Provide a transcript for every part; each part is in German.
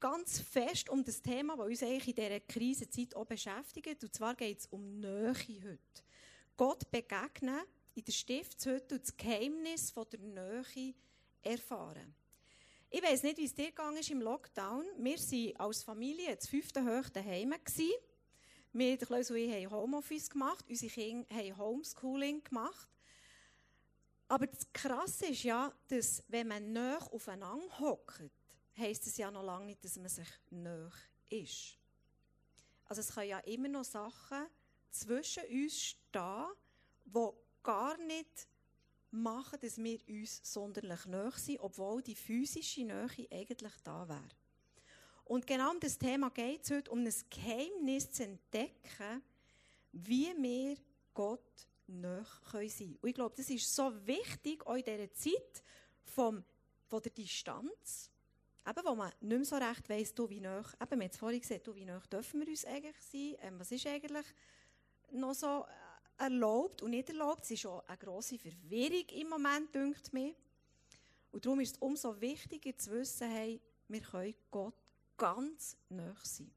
ganz fest um das Thema, das uns eigentlich in dieser Krisenzeit auch beschäftigt. Und zwar geht es um Nähe heute. Gott begegnen in der Stiftshütte und das Geheimnis von der Nähe erfahren. Ich weiß nicht, wie es dir gegangen ist im Lockdown. Wir waren als Familie das fünfte Hoch daheim. Wir, der Klaus und ich, haben Homeoffice gemacht. Unsere Kinder haben Homeschooling gemacht. Aber das Krasse ist ja, dass wenn man näher aufeinander hockt, heisst es ja noch lange nicht, dass man sich näher ist. Also es können ja immer noch Sachen zwischen uns stehen, die gar nicht machen, dass wir uns sonderlich näher sind, obwohl die physische Nähe eigentlich da wäre. Und genau um das Thema geht es heute, um ein Geheimnis zu entdecken, wie wir Gott näher sein können. Und ich glaube, das ist so wichtig, auch in dieser Zeit vom, von der Distanz, eben, wo man nicht mehr so recht weiss, du, wie nah, eben, wir haben es vorhin gesagt, du, wie nah dürfen wir uns eigentlich sein, ähm, was ist eigentlich noch so äh, erlaubt und nicht erlaubt. Es ist auch eine grosse Verwirrung im Moment, denkt mir. Und darum ist es umso wichtiger zu wissen, hey, wir können Gott ganz nah sein.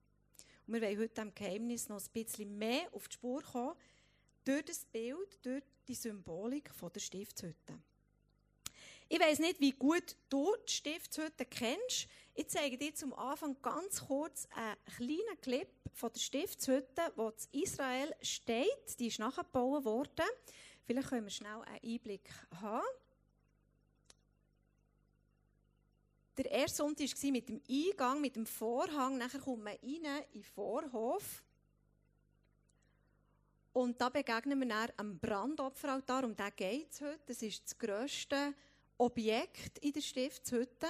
Und wir wollen heute dem Geheimnis noch ein bisschen mehr auf die Spur kommen, durch das Bild, durch die Symbolik von der Stiftshütte. Ich weiß nicht, wie gut du die Stiftshütte kennst. Ich zeige dir zum Anfang ganz kurz einen kleinen Clip von der Stiftshütte, wo in Israel steht. Die ist nachgebaut worden. Vielleicht können wir schnell einen Einblick haben. Der erste Sonntag war mit dem Eingang, mit dem Vorhang. Nachher kommt man rein in den Vorhof. Und da begegnen wir dann am Brandopferaltar, um den geht es heute. Das ist das grösste Objekt in der Stiftshütte.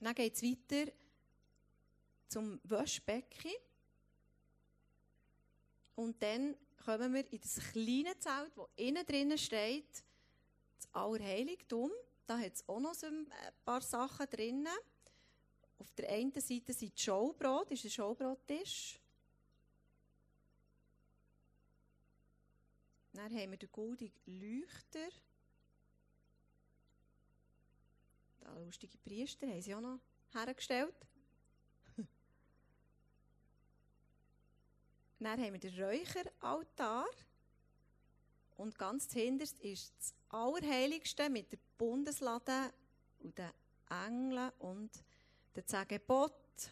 Dann geht es weiter zum Waschbecken. Und dann kommen wir in das kleine Zelt, das innen drinnen steht, das Allerheiligtum. Da hat es auch noch so ein paar Sachen drin. Auf der einen Seite sind die Schaubrot, ist ein Schaubrottisch. Dann haben wir den goldenen Leuchter. Da lustige Priester haben sie auch noch hergestellt. Dann haben wir den Räucheraltar. Und ganz zuhinterst ist das Allerheiligste mit der Bundeslade und den Engeln und den zehn Geboten,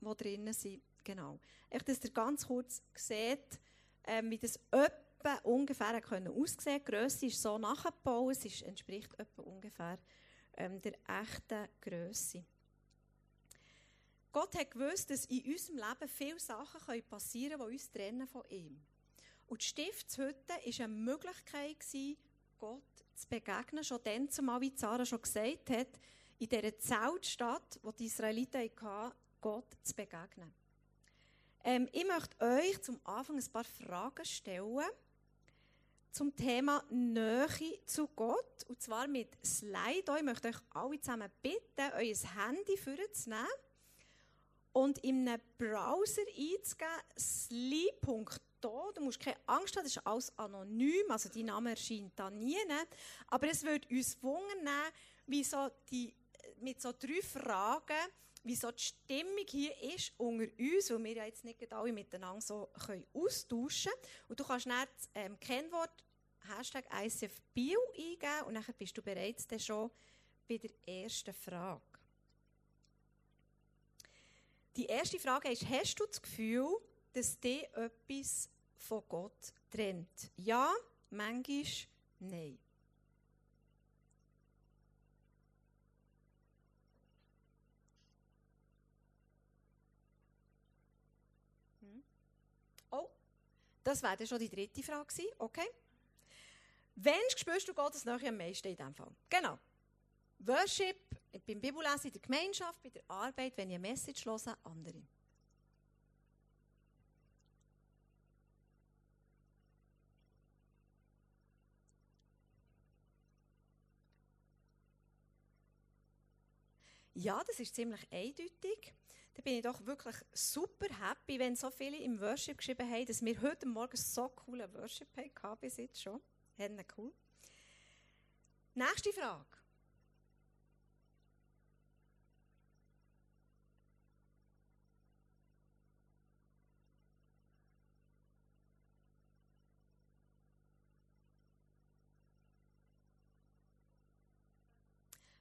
die drinnen sind. Genau. Ich, dass ihr ganz kurz seht, ähm, wie das etwa ungefähr aussehen Die Grösse ist so nachgebaut, es entspricht etwa ungefähr ähm, der echten Größe. Gott hat gewusst, dass in unserem Leben viele Sachen passieren können, die uns trennen von ihm. Und die Stiftshütte war eine Möglichkeit, Gott zu begegnen. Schon dann, zumal, wie Sarah schon gesagt hat, in dieser Zeltstadt, wo die Israeliten hatten, Gott zu begegnen. Ähm, ich möchte euch zum Anfang ein paar Fragen stellen zum Thema Nähe zu Gott. Und zwar mit Slide. Ich möchte euch alle zusammen bitten, euer Handy vorzunehmen und in einem Browser einzugeben, sli.do. Du musst keine Angst haben, das ist alles anonym, also dein Name erscheint da nie. Aber es würde uns wundern, wie so die, mit so drei Fragen, wie die Stimmung hier ist unter uns, weil wir ja jetzt nicht alle miteinander so können austauschen können. Und du kannst dann das ähm, Kennwort Hashtag ICFBio eingeben und dann bist du bereits dann schon bei der ersten Frage. Die erste Frage ist, hast du das Gefühl, dass dich etwas von Gott trennt? Ja, manchmal nein. Das wäre dann schon die dritte Frage gewesen. Okay. Wenn spürst du Gottes Nähe am meisten in diesem Fall? Genau. Worship, beim Bibellesen in der Gemeinschaft, bei der Arbeit, wenn ich eine Message höre, andere. Ja, das ist ziemlich eindeutig da bin ich doch wirklich super happy, wenn so viele im Worship geschrieben haben, dass wir heute Morgen so coolen Worship haben, bis jetzt schon. Hände cool. Nächste Frage.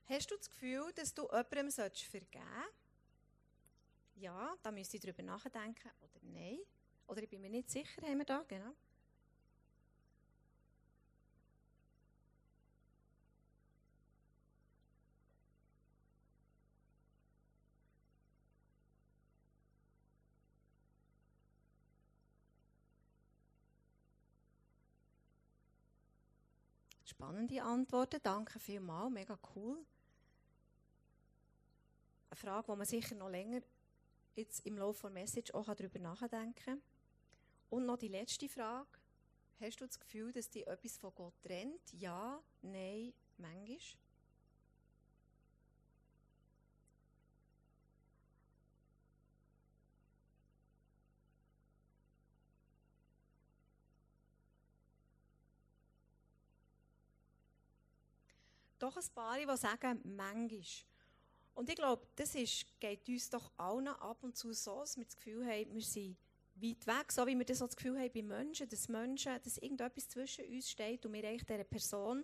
Hast du das Gefühl, dass du jemandem vergeben sollst? Ja, da müsst ihr darüber nachdenken. Oder nein. Oder ich bin mir nicht sicher, haben wir da, genau. Spannende Antworten, danke vielmals, mega cool. Frage, die man sicher noch länger jetzt im Laufe der Message auch darüber nachdenken kann. Und noch die letzte Frage. Hast du das Gefühl, dass dich etwas von Gott trennt? Ja, nein, manchmal? Doch ein paar, die sagen, manchmal. Und ich glaube, das ist, geht uns doch allen ab und zu so, dass wir das Gefühl haben, wir sind weit weg, so wie wir das, das Gefühl haben bei Menschen, dass Menschen, dass irgendetwas zwischen uns steht und wir eigentlich dieser Person,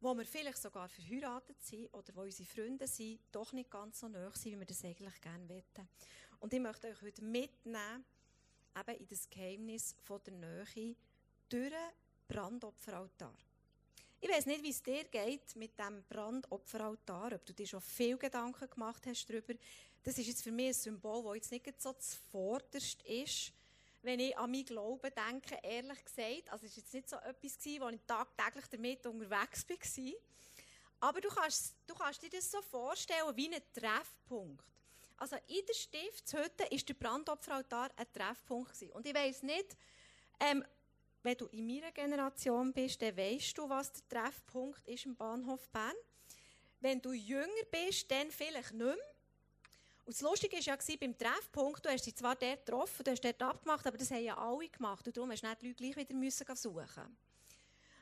wo wir vielleicht sogar verheiratet sind oder wo unsere Freunde sind, doch nicht ganz so nahe sind, wie wir das eigentlich gerne wollen. Und ich möchte euch heute mitnehmen, eben in das Geheimnis von der Nähe durch den Brandopferaltar. Ich weiß nicht, wie es dir geht mit dem Brandopferaltar, ob du dir schon viel Gedanken gemacht hast darüber. Das ist jetzt für mich ein Symbol, das jetzt nicht so zuvorderst ist, wenn ich an meinen Glauben denke, ehrlich gesagt. Also es war jetzt nicht so etwas, wo ich tagtäglich damit unterwegs war. Aber du kannst, du kannst dir das so vorstellen wie ein Treffpunkt. Also in der Stiftshütte war der Brandopferaltar ein Treffpunkt. Und ich weiß nicht, ähm, wenn du in meiner Generation bist, dann weißt du, was der Treffpunkt ist im Bahnhof Bern. Wenn du jünger bist, dann vielleicht nicht mehr. Und das Lustige war ja beim Treffpunkt, du hast sie zwar dort getroffen, du hast dort abgemacht, aber das haben ja alle gemacht. Und darum hast du nicht die Leute gleich wieder müssen suchen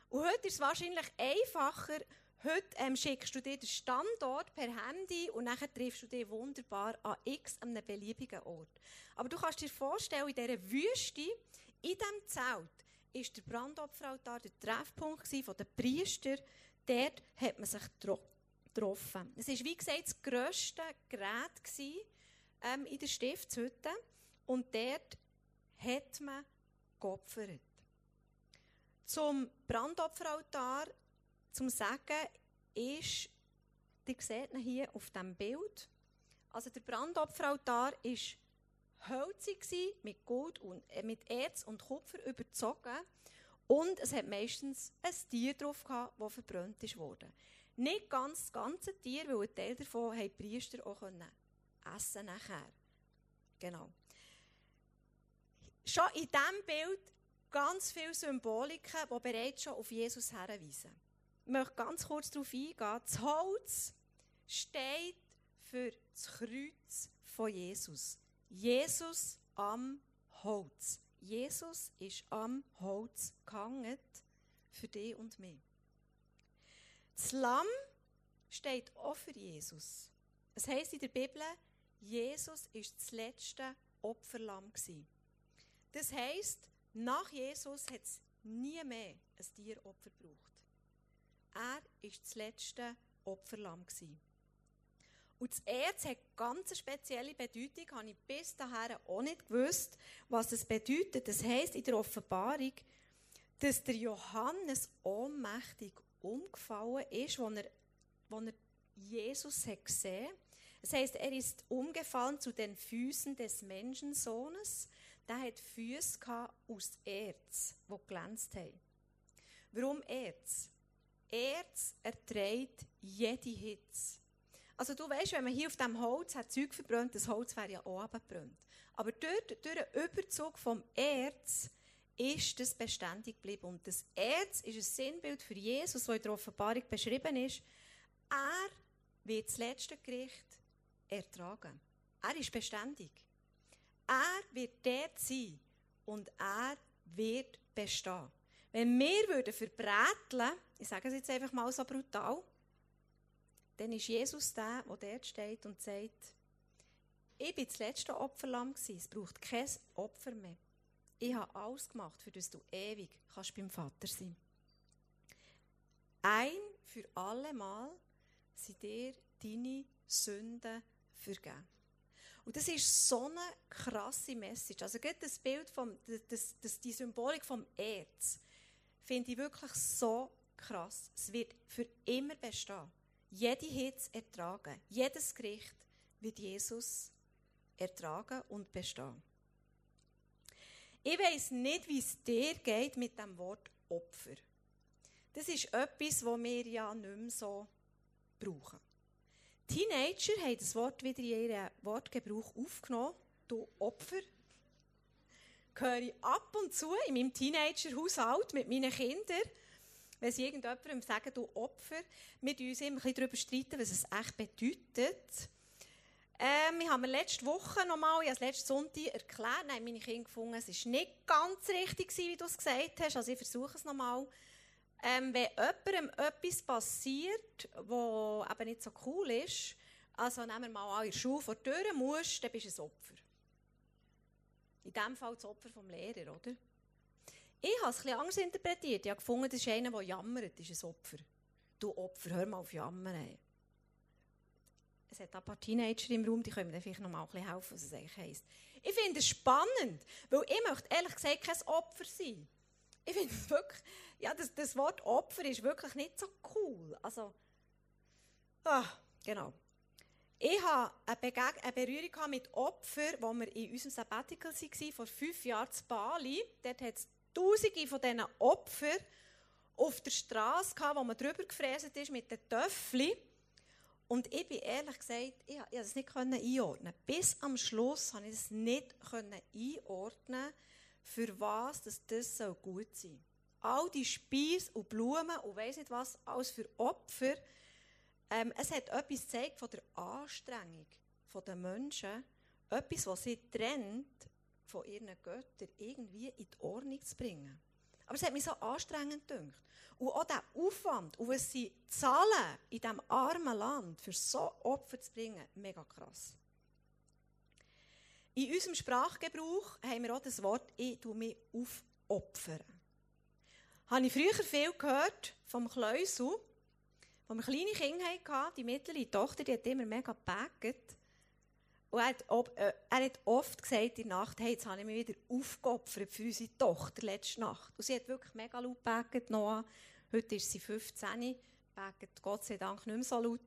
Und heute ist es wahrscheinlich einfacher, heute ähm, schickst du dir den Standort per Handy und dann triffst du dich wunderbar an x einem beliebigen Ort. Aber du kannst dir vorstellen, in dieser Wüste, in diesem Zelt, ist der Brandopferaltar der Treffpunkt der Priester. Dort hat man sich getroffen. Es war, wie gesagt, das grösste Gerät ähm, in der Stiftshütte. Und dort hat man geopfert. Zum Brandopferaltar, zum Sagen, ist, ihr seht ihn hier auf dem Bild, also der Brandopferaltar ist hölzig mit Gold und äh, mit Erz und Kupfer überzogen und es hat meistens ein Tier drauf gehabt, das verbrannt wurde. Nicht ganz das ganze Tier, weil ein Teil davon haben die Priester auch können essen nachher. Genau. Schon in diesem Bild ganz viele Symboliken, die bereits schon auf Jesus hinweisen. Ich möchte ganz kurz darauf eingehen. Das Holz steht für das Kreuz von Jesus. Jesus am Holz. Jesus ist am Holz gehangen für dich und mich. Das Lamm steht auch für Jesus. Es heißt in der Bibel, Jesus ist das letzte Opferlamm Das heißt, nach Jesus hat es nie mehr ein Tieropfer gebraucht. Er ist das letzte Opferlamm gewesen. Und das Erz hat ganz spezielle Bedeutung, habe ich bis dahin auch nicht gewusst, was es bedeutet. Das heisst in der Offenbarung, dass der Johannes ohnmächtig umgefallen ist, als er, als er Jesus hat gesehen hat. Das heisst, er ist umgefallen zu den Füßen des Menschensohnes. Der hat Füße aus Erz, die glänzt haben. Warum Erz? Erz erträgt jede Hitze. Also du weißt, wenn man hier auf dem Holz hat Zeug verbrannt, das Holz wäre ja auch abgebrannt. Aber durch, durch den Überzug vom Erz ist das beständig geblieben. Und das Erz ist ein Sinnbild für Jesus, das in der Offenbarung beschrieben ist. Er wird das letzte Gericht ertragen. Er ist beständig. Er wird dort sein und er wird bestehen. Wenn wir würden verbräteln, ich sage es jetzt einfach mal so brutal, dann ist Jesus der, der dort steht und sagt, ich bin das letzte Opferlamm es braucht kein Opfer mehr. Ich habe alles gemacht, für das du ewig kannst beim Vater sein. Ein für alle Mal sind dir deine Sünden vergeben. Und das ist so eine krasse Message. Also gerade das Bild, vom, das, das, die Symbolik vom Erz, finde ich wirklich so krass. Es wird für immer bestehen. Jede Hitze ertragen, jedes Gericht wird Jesus ertragen und bestehen. Ich weiß nicht, wie es dir geht mit dem Wort Opfer. Das ist etwas, das wir ja nicht mehr so brauchen. Teenager haben das Wort wieder in ihren Wortgebrauch aufgenommen. Du Opfer. Höre ich ab und zu in meinem Teenager-Haushalt mit meinen Kindern, wenn sie irgendjemandem sagen, du Opfer. Wir uns immer ein bisschen darüber, streiten, was es echt bedeutet. Ähm, wir haben letzte Woche nochmal, ich habe letzten Sonntag erklärt, nein, meine Kinder gefunden, es war nicht ganz richtig, wie du es gesagt hast, also ich versuche es nochmal. Ähm, wenn jemandem etwas passiert, was eben nicht so cool ist, also nehmen wir mal an, in der Schule vor die Tür musst, dann bist du ein Opfer. In diesem Fall das Opfer vom Lehrer, oder? Ich habe es ein bisschen anders interpretiert. Ich habe gefunden, das ist einer, der jammert, ist ein Opfer. Du Opfer, hör mal auf Jammern es hat ein paar Teenager im Raum, die können mir vielleicht noch mal ein bisschen helfen, was es eigentlich heisst. Ich finde es spannend, weil ich möchte ehrlich gesagt kein Opfer sein. Ich finde es wirklich, ja, das, das Wort Opfer ist wirklich nicht so cool. Also, ah, genau. Ich hatte eine, Berührung mit Opfern, wo wir in unserem Sabbatical waren, vor fünf Jahren in Bali. Dort hat tausende von diesen Opfern auf der Straße gehabt, wo man drüber gefräst ist mit den Töffeln. Und ich bin ehrlich gesagt, ich konnte es nicht einordnen. Bis am Schluss konnte ich es nicht einordnen, für was das, das soll gut sein All die Speise und Blumen und weiss nicht was, alles für Opfer. Ähm, es hat etwas gezeigt von der Anstrengung der Menschen, etwas, was sie trennt von ihren Göttern, irgendwie in die Ordnung zu bringen. Aber es hat mich so anstrengend gedacht. Und auch der Aufwand, und was sie zahlen in diesem armen Land, für so Opfer zu bringen, mega krass. In unserem Sprachgebrauch haben wir auch das Wort «Ich tue mich aufopfern». Habe ich früher viel gehört vom Kleusel, wo wir kleine Kinder hatten, die mittlere Tochter, die hat immer mega gebägt. Und er hat, ob, äh, er hat, oft gesagt in der Nacht, hey, jetzt habe ich mich wieder aufgeopfert für unsere Tochter letzte Nacht. Und sie hat wirklich mega laut gebägt, Noah. Heute ist sie 15, bägt Gott sei Dank nicht mehr so laut.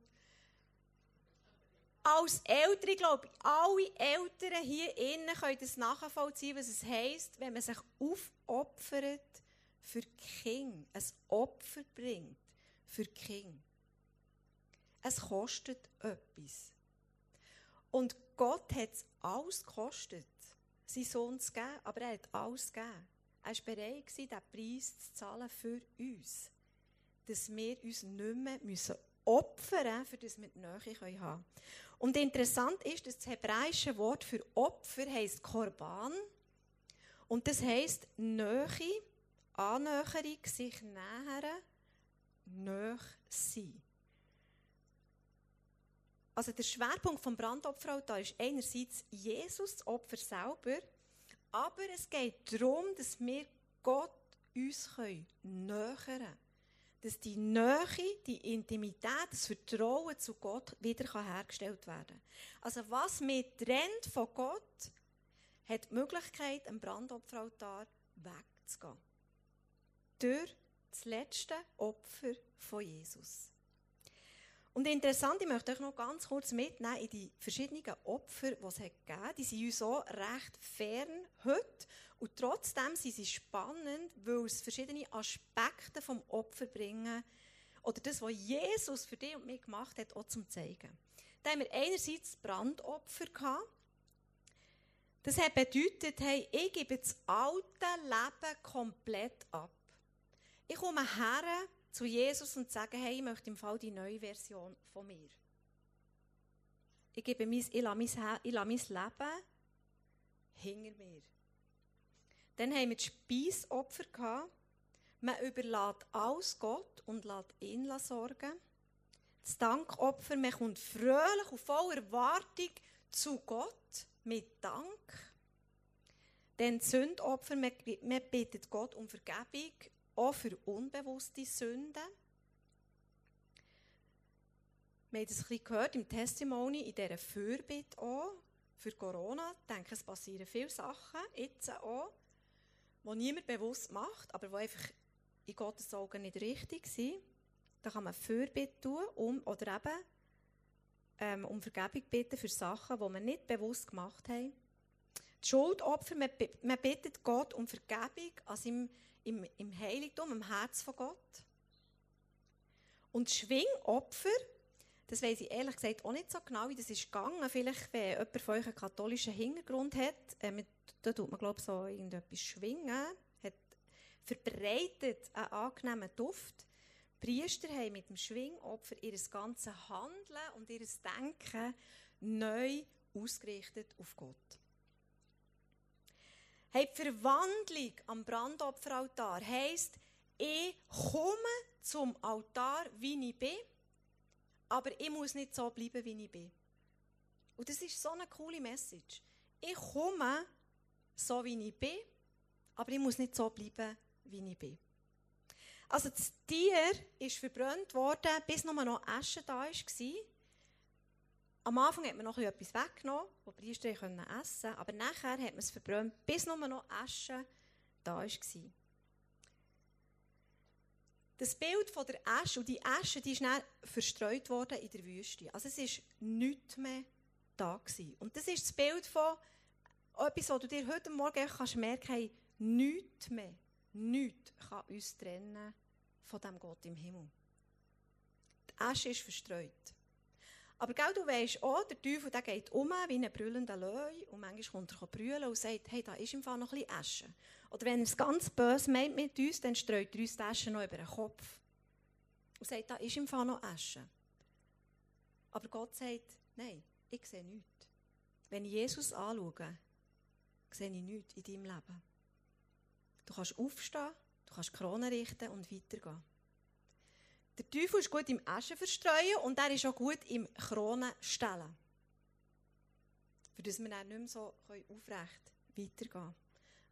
Als Eltern, ich alle Eltern hier innen können das nachvollziehen, was es heisst, wenn man sich aufopfert für King, ein Opfer bringt für King. Es kostet etwas. Und Gott hat es alles gekostet, seinen Sohn zu geben, aber er hat alles gegeben. Er war bereit, diesen Preis zu zahlen für uns. Dass wir uns nicht mehr müssen opfern müssen, für das wir die Nähe haben können. Und interessant ist, dass das hebräische Wort für Opfer heisst Korban. Und das heisst Nähe, Annäherung, sich nähern, näher sein. Also der Schwerpunkt vom Brandopferaltar ist einerseits Jesus, das Opfer selber, aber es geht darum, dass wir Gott uns nähern können. Dass die Nähe, die Intimität, das Vertrauen zu Gott wieder hergestellt werden kann. Also was mich trennt von Gott, hat die Möglichkeit, am Brandopferaltar wegzugehen. Durch das letzte Opfer von Jesus. Und interessant, ich möchte euch noch ganz kurz mitnehmen in die verschiedenen Opfer, die es gegeben hat. Die sind uns so recht fern heute. Und trotzdem sind sie spannend, weil es verschiedene Aspekte vom Opfer bringen. Oder das, was Jesus für dich und mich gemacht hat, auch zum zeigen. Da haben wir einerseits Brandopfer gehabt. Das hat bedeutet, hey, ich gebe das alte Leben komplett ab. Ich komme her zu Jesus und sagen, hey, ich möchte im Fall die neue Version von mir. Ich, gebe mein, ich, lasse mein, mein Leben hinter mir. Dann haben wir das Speisopfer gehabt. Man überlässt alles Gott und lässt ihn sorgen. Das Dankopfer, man kommt fröhlich und voller Erwartung zu Gott mit Dank. Dann Sündopfer, man bittet Gott um Vergebung auch für unbewusste Sünden. wir haben das ein bisschen gehört im Testimony, in dieser Fürbitte auch, für Corona. Ich denke, es passieren viele Sachen, jetzt auch, die niemand bewusst macht, aber die einfach in Gottes Augen nicht richtig sind. Da kann man Fürbitte tun um, oder eben ähm, um Vergebung bitten für Sachen, die man nicht bewusst gemacht haben. Schuldopfer, man, man bittet Gott um Vergebung also im, im, im Heiligtum, im Herz von Gott. Und Schwingopfer, das weiß ich ehrlich gesagt auch nicht so genau, wie das ist gegangen. Vielleicht, wenn jemand von euch einen katholischen Hintergrund hat, äh, da tut man, glaube ich, so irgendetwas schwingen, hat verbreitet einen angenehmen Duft. Die Priester haben mit dem Schwingopfer ihr ganzes Handeln und ihr Denken neu ausgerichtet auf Gott. Hey, die Verwandlung am Brandopferaltar heisst, ich komme zum Altar, wie ich bin, aber ich muss nicht so bleiben, wie ich bin. Und das ist so eine coole Message. Ich komme so, wie ich bin, aber ich muss nicht so bleiben, wie ich bin. Also das Tier ist verbrannt worden, bis nur noch Asche da war. Am Anfang hat man noch etwas weggenommen, das die Priester essen konnten, aber nachher hat man es verbrannt, bis nur noch Asche da war. Das Bild von der Asche, und die Asche, die ist dann verstreut worden in der Wüste. Also es war nichts mehr da. Gewesen. Und das ist das Bild von etwas, was du dir heute Morgen kannst merken kannst, nichts mehr Nichts kann uns trennen von dem Gott im Himmel. Die Asche ist verstreut. Aber gell, du weißt auch, der Teufel der geht um wie ein brüllender Löwe und manchmal kommt er brüllen und sagt, hey, da ist im Fall noch ein bisschen Asche. Oder wenn er es ganz böse meint mit uns, dann streut er uns die Asche noch über den Kopf. Und sagt, da ist im Fall noch Asche. Aber Gott sagt, nein, ich sehe nichts. Wenn ich Jesus anschaue, sehe ich nichts in deinem Leben. Du kannst aufstehen, du kannst die Krone richten und weitergehen. Der Teufel ist gut im Asche verstreuen und er ist auch gut im Kronen stellen. Für das wir dann nicht mehr so aufrecht weitergehen können.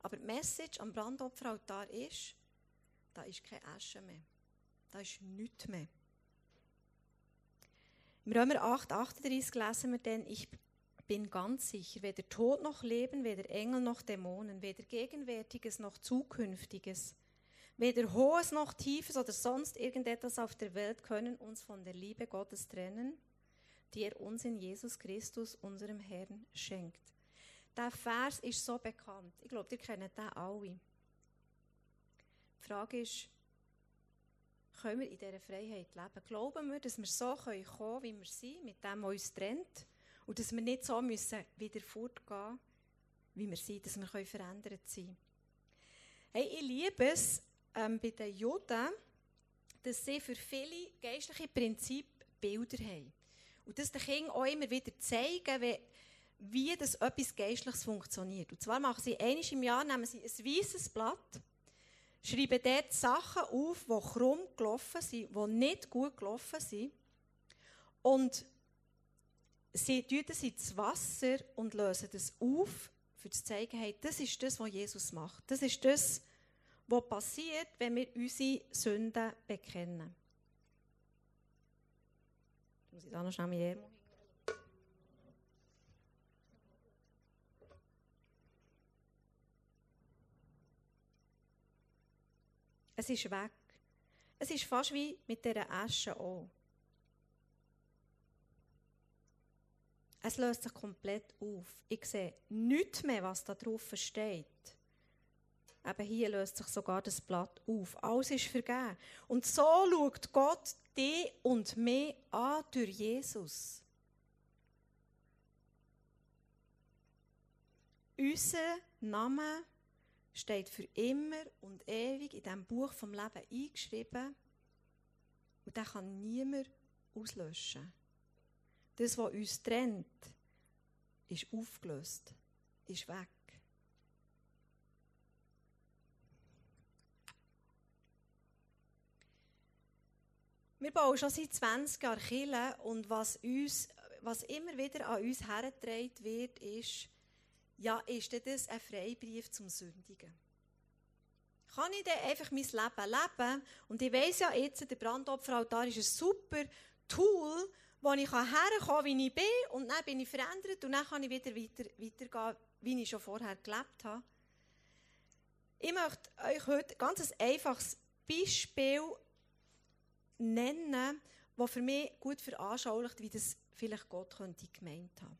Aber die Message am Brandopferaltar ist, da ist keine Asche mehr. Da ist nichts mehr. Im Römer 8, 38 lesen wir dann, ich bin ganz sicher, weder Tod noch Leben, weder Engel noch Dämonen, weder Gegenwärtiges noch Zukünftiges, weder Hohes noch Tiefes oder sonst irgendetwas auf der Welt können uns von der Liebe Gottes trennen, die er uns in Jesus Christus, unserem Herrn, schenkt. Der Vers ist so bekannt. Ich glaube, ihr kennt den alle. Die Frage ist, können wir in dieser Freiheit leben? Glauben wir, dass wir so kommen können, wie wir sind, mit dem, was uns trennt? Und dass wir nicht so müssen wieder fortgehen wie wir sind, dass wir verändert sein können. Hey, ich liebe es ähm, bei den Juden, dass sie für viele geistliche Prinzipien Bilder haben. Und dass den Kindern auch immer wieder zeigen, wie, wie das etwas Geistliches funktioniert. Und zwar machen sie einmal im Jahr nehmen sie ein weißes Blatt, schreiben dort Sachen auf, die krumm gelaufen sind, die nicht gut gelaufen sind. Und sie tun das ins Wasser und lösen das auf, für zu zeigen, hey, das ist das, was Jesus macht. Das ist das, was passiert, wenn wir unsere Sünden bekennen. Ich muss ich da noch schnell Es ist weg. Es ist fast wie mit dieser Asche auch. Es löst sich komplett auf. Ich sehe nichts mehr, was da drauf steht. Eben hier löst sich sogar das Blatt auf. Alles ist vergeben. Und so schaut Gott dich und mich an durch Jesus. Unser Name steht für immer und ewig in diesem Buch vom Leben eingeschrieben. Und den kann niemand auslöschen. Das, was uns trennt, ist aufgelöst, ist weg. Wir bauen schon seit 20 Jahren Kirche und was, uns, was immer wieder an uns hergetragen wird, ist, ja, ist das ein Freibrief zum Sündigen? Kann ich dann einfach mein Leben leben? Und ich weiss ja jetzt, der Brandopferaltar ist ein super Tool, wo ich herkommen kann, wie ich bin, und dann bin ich verändert und dann kann ich wieder weiter, weitergehen, wie ich schon vorher gelebt habe. Ich möchte euch heute ganz ein einfaches Beispiel nennen, das für mich gut veranschaulicht, wie das vielleicht Gott könnte gemeint haben.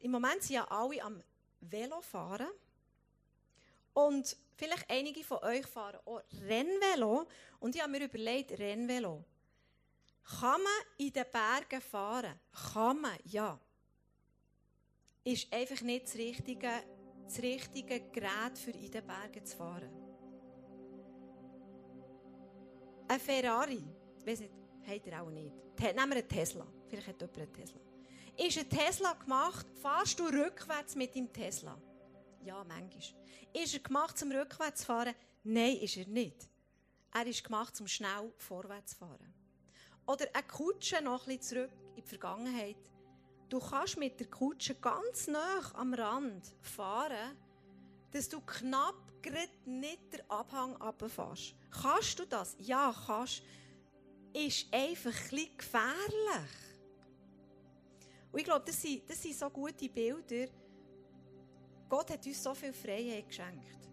Im Moment sind ja alle am Velofahren. Und vielleicht einige von euch fahren auch Rennvelo. Und ich habe mir überlegt, Rennvelo. Kann man in den Bergen fahren? Kann man, ja. Ist einfach nicht das richtige, das richtige Gerät für in den Bergen zu fahren. Ein Ferrari, weiß nicht, hat er auch nicht. Nehmen wir einen Tesla. Vielleicht hat jemand einen Tesla. Ist ein Tesla gemacht, fahrst du rückwärts mit dem Tesla? Ja, manchmal. Ist er gemacht, zum rückwärts fahren? Nein, ist er nicht. Er ist gemacht, zum schnell vorwärts fahren. Oder eine Kutsche noch ein zurück in die Vergangenheit. Du kannst mit der Kutsche ganz nah am Rand fahren, dass du knapp nicht den Abhang runterfährst. Kannst du das? Ja, kannst. Ist einfach ein bisschen gefährlich. Und ich glaube, das sind, das sind so gute Bilder. Gott hat uns so viel Freiheit geschenkt.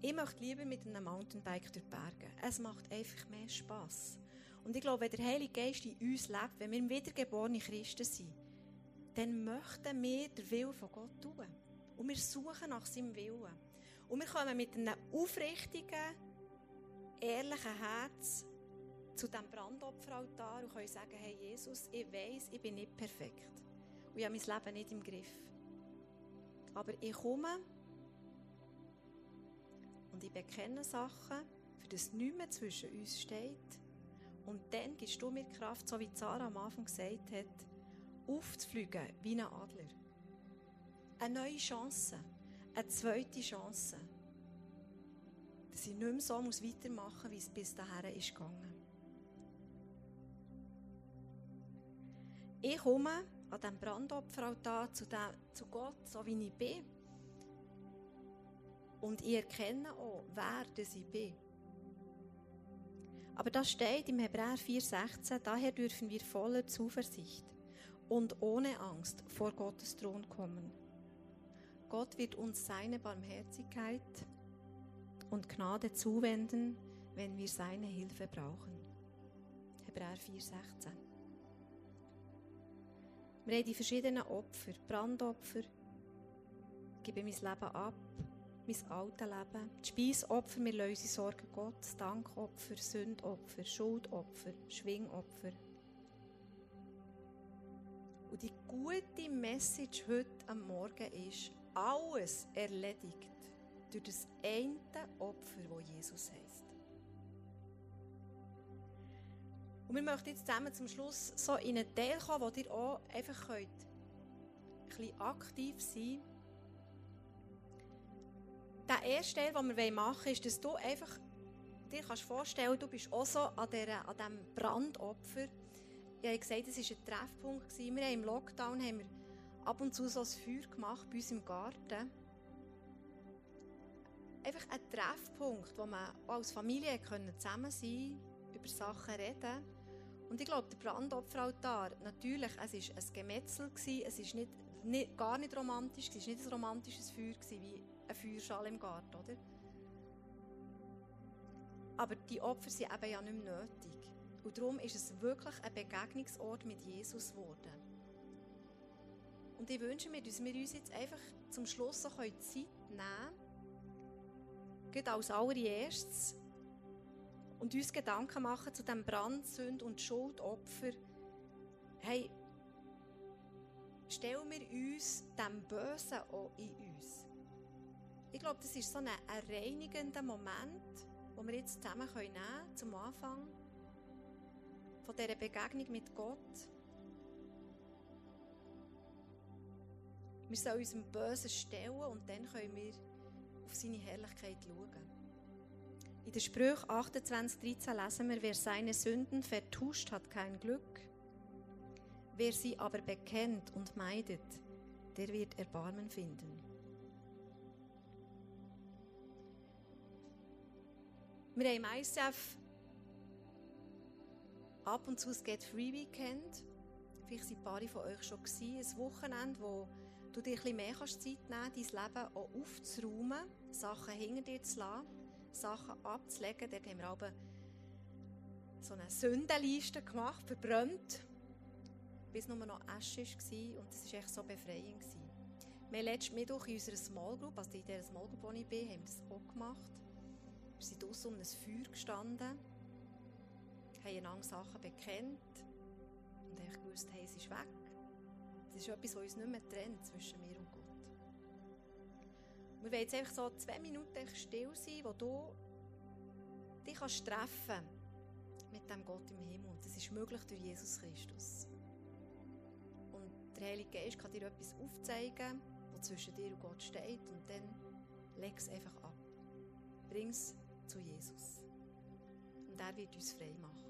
Ich möchte lieber mit einem Mountainbike durch die Berge. Es macht einfach mehr Spass. Und ich glaube, wenn der Heilige Geist in uns lebt, wenn wir wiedergeborene Christen sind, dann möchten wir den Willen von Gott tun. Und wir suchen nach seinem Willen. Und wir kommen mit einem aufrichtigen, ehrlichen Herz zu diesem Brandopferaltar und können sagen, hey Jesus, ich weiß, ich bin nicht perfekt. Und ich habe mein Leben nicht im Griff. Aber ich komme und ich bekenne Sachen, für das nichts mehr zwischen uns steht. Und dann gibst du mir Kraft, so wie Sarah am Anfang gesagt hat, aufzufliegen wie ein Adler. Eine neue Chance, eine zweite Chance. Dass ich nicht mehr so weitermachen muss, wie es bis dahin ist gegangen. Ich komme an diesem Brandopferaltar zu, zu Gott, so wie ich bin. Und ich erkenne auch, wer das ich bin. Aber das steht im Hebräer 4,16, daher dürfen wir voller Zuversicht und ohne Angst vor Gottes Thron kommen. Gott wird uns seine Barmherzigkeit und Gnade zuwenden, wenn wir seine Hilfe brauchen. Hebräer 4,16. Wir haben die verschiedenen Opfer, Brandopfer, ich gebe mein Leben ab, mein altes Leben. Die Speisopfer, wir lösen Sorgen Gott, Dankopfer, Sündopfer, Schuldopfer, Schwingopfer. Die gute Message heute am Morgen ist, alles erledigt durch das eine Opfer, das Jesus heißt. Und wir möchten jetzt zusammen zum Schluss so in einen Teil kommen, wo ihr auch einfach könnt, ein bisschen aktiv sein könnt der erste Teil, den wir machen wollen, ist, dass du einfach dir kannst vorstellen, du bist auch so an, dieser, an diesem Brandopfer. Ich habe gesagt, es war ein Treffpunkt. Wir haben im Lockdown haben wir ab und zu so ein Feuer gemacht bei uns im Garten. Einfach ein Treffpunkt, wo man als Familie zusammen sein über Sachen reden Und ich glaube, der Brandopferaltar, natürlich, es war ein Gemetzel, es war nicht, nicht, gar nicht romantisch, es war nicht ein romantisches Feuer, wie ein Feuerschale im Garten, oder? Aber die Opfer sind eben ja nicht mehr nötig. Und darum ist es wirklich ein Begegnungsort mit Jesus geworden. Und ich wünsche mir, dass wir uns jetzt einfach zum Schluss so Zeit nehmen können, als allererstes, und uns Gedanken machen zu dem Brand, Sünd und Schuldopfer. Hey, stellen wir uns dem Bösen auch in uns. Ich glaube, das ist so ein, ein reinigender Moment, den wir jetzt zusammen nehmen können, zum Anfang von dieser Begegnung mit Gott. Wir sollen uns dem Bösen stellen und dann können wir auf seine Herrlichkeit schauen. In der Sprüche 28,13 lesen wir, wer seine Sünden vertuscht, hat kein Glück. Wer sie aber bekennt und meidet, der wird Erbarmen finden. Wir haben im ISF ab und zu das Get Free Weekend. Vielleicht sind ein paar von euch schon gewesen. Ein Wochenende, wo du dir ein mehr Zeit nehmen kannst, dein Leben auch aufzuräumen, Sachen hinter dir zu lassen, Sachen abzulegen. Dort haben wir aber so eine Sündenliste gemacht, verbrannt, bis nur noch Asche war und das war echt so befreiend. Gewesen. Wir haben letzten Mittwoch in unserer Small Group, also in dieser Small Group, wo ich bin, haben wir das auch gemacht. Wir sind draussen um ein Feuer gestanden, haben einander Sachen bekennt und ich gewusst, hey, es ist weg. Es ist etwas, was uns nicht mehr trennt zwischen mir und Gott. Wir wollen jetzt einfach so zwei Minuten still sein, wo du dich kannst treffen mit dem Gott im Himmel. Das ist möglich durch Jesus Christus. Und der Heilige Geist kann dir etwas aufzeigen, was zwischen dir und Gott steht und dann leg es einfach ab. Bring es zu Jesus. Und er wird uns frei machen.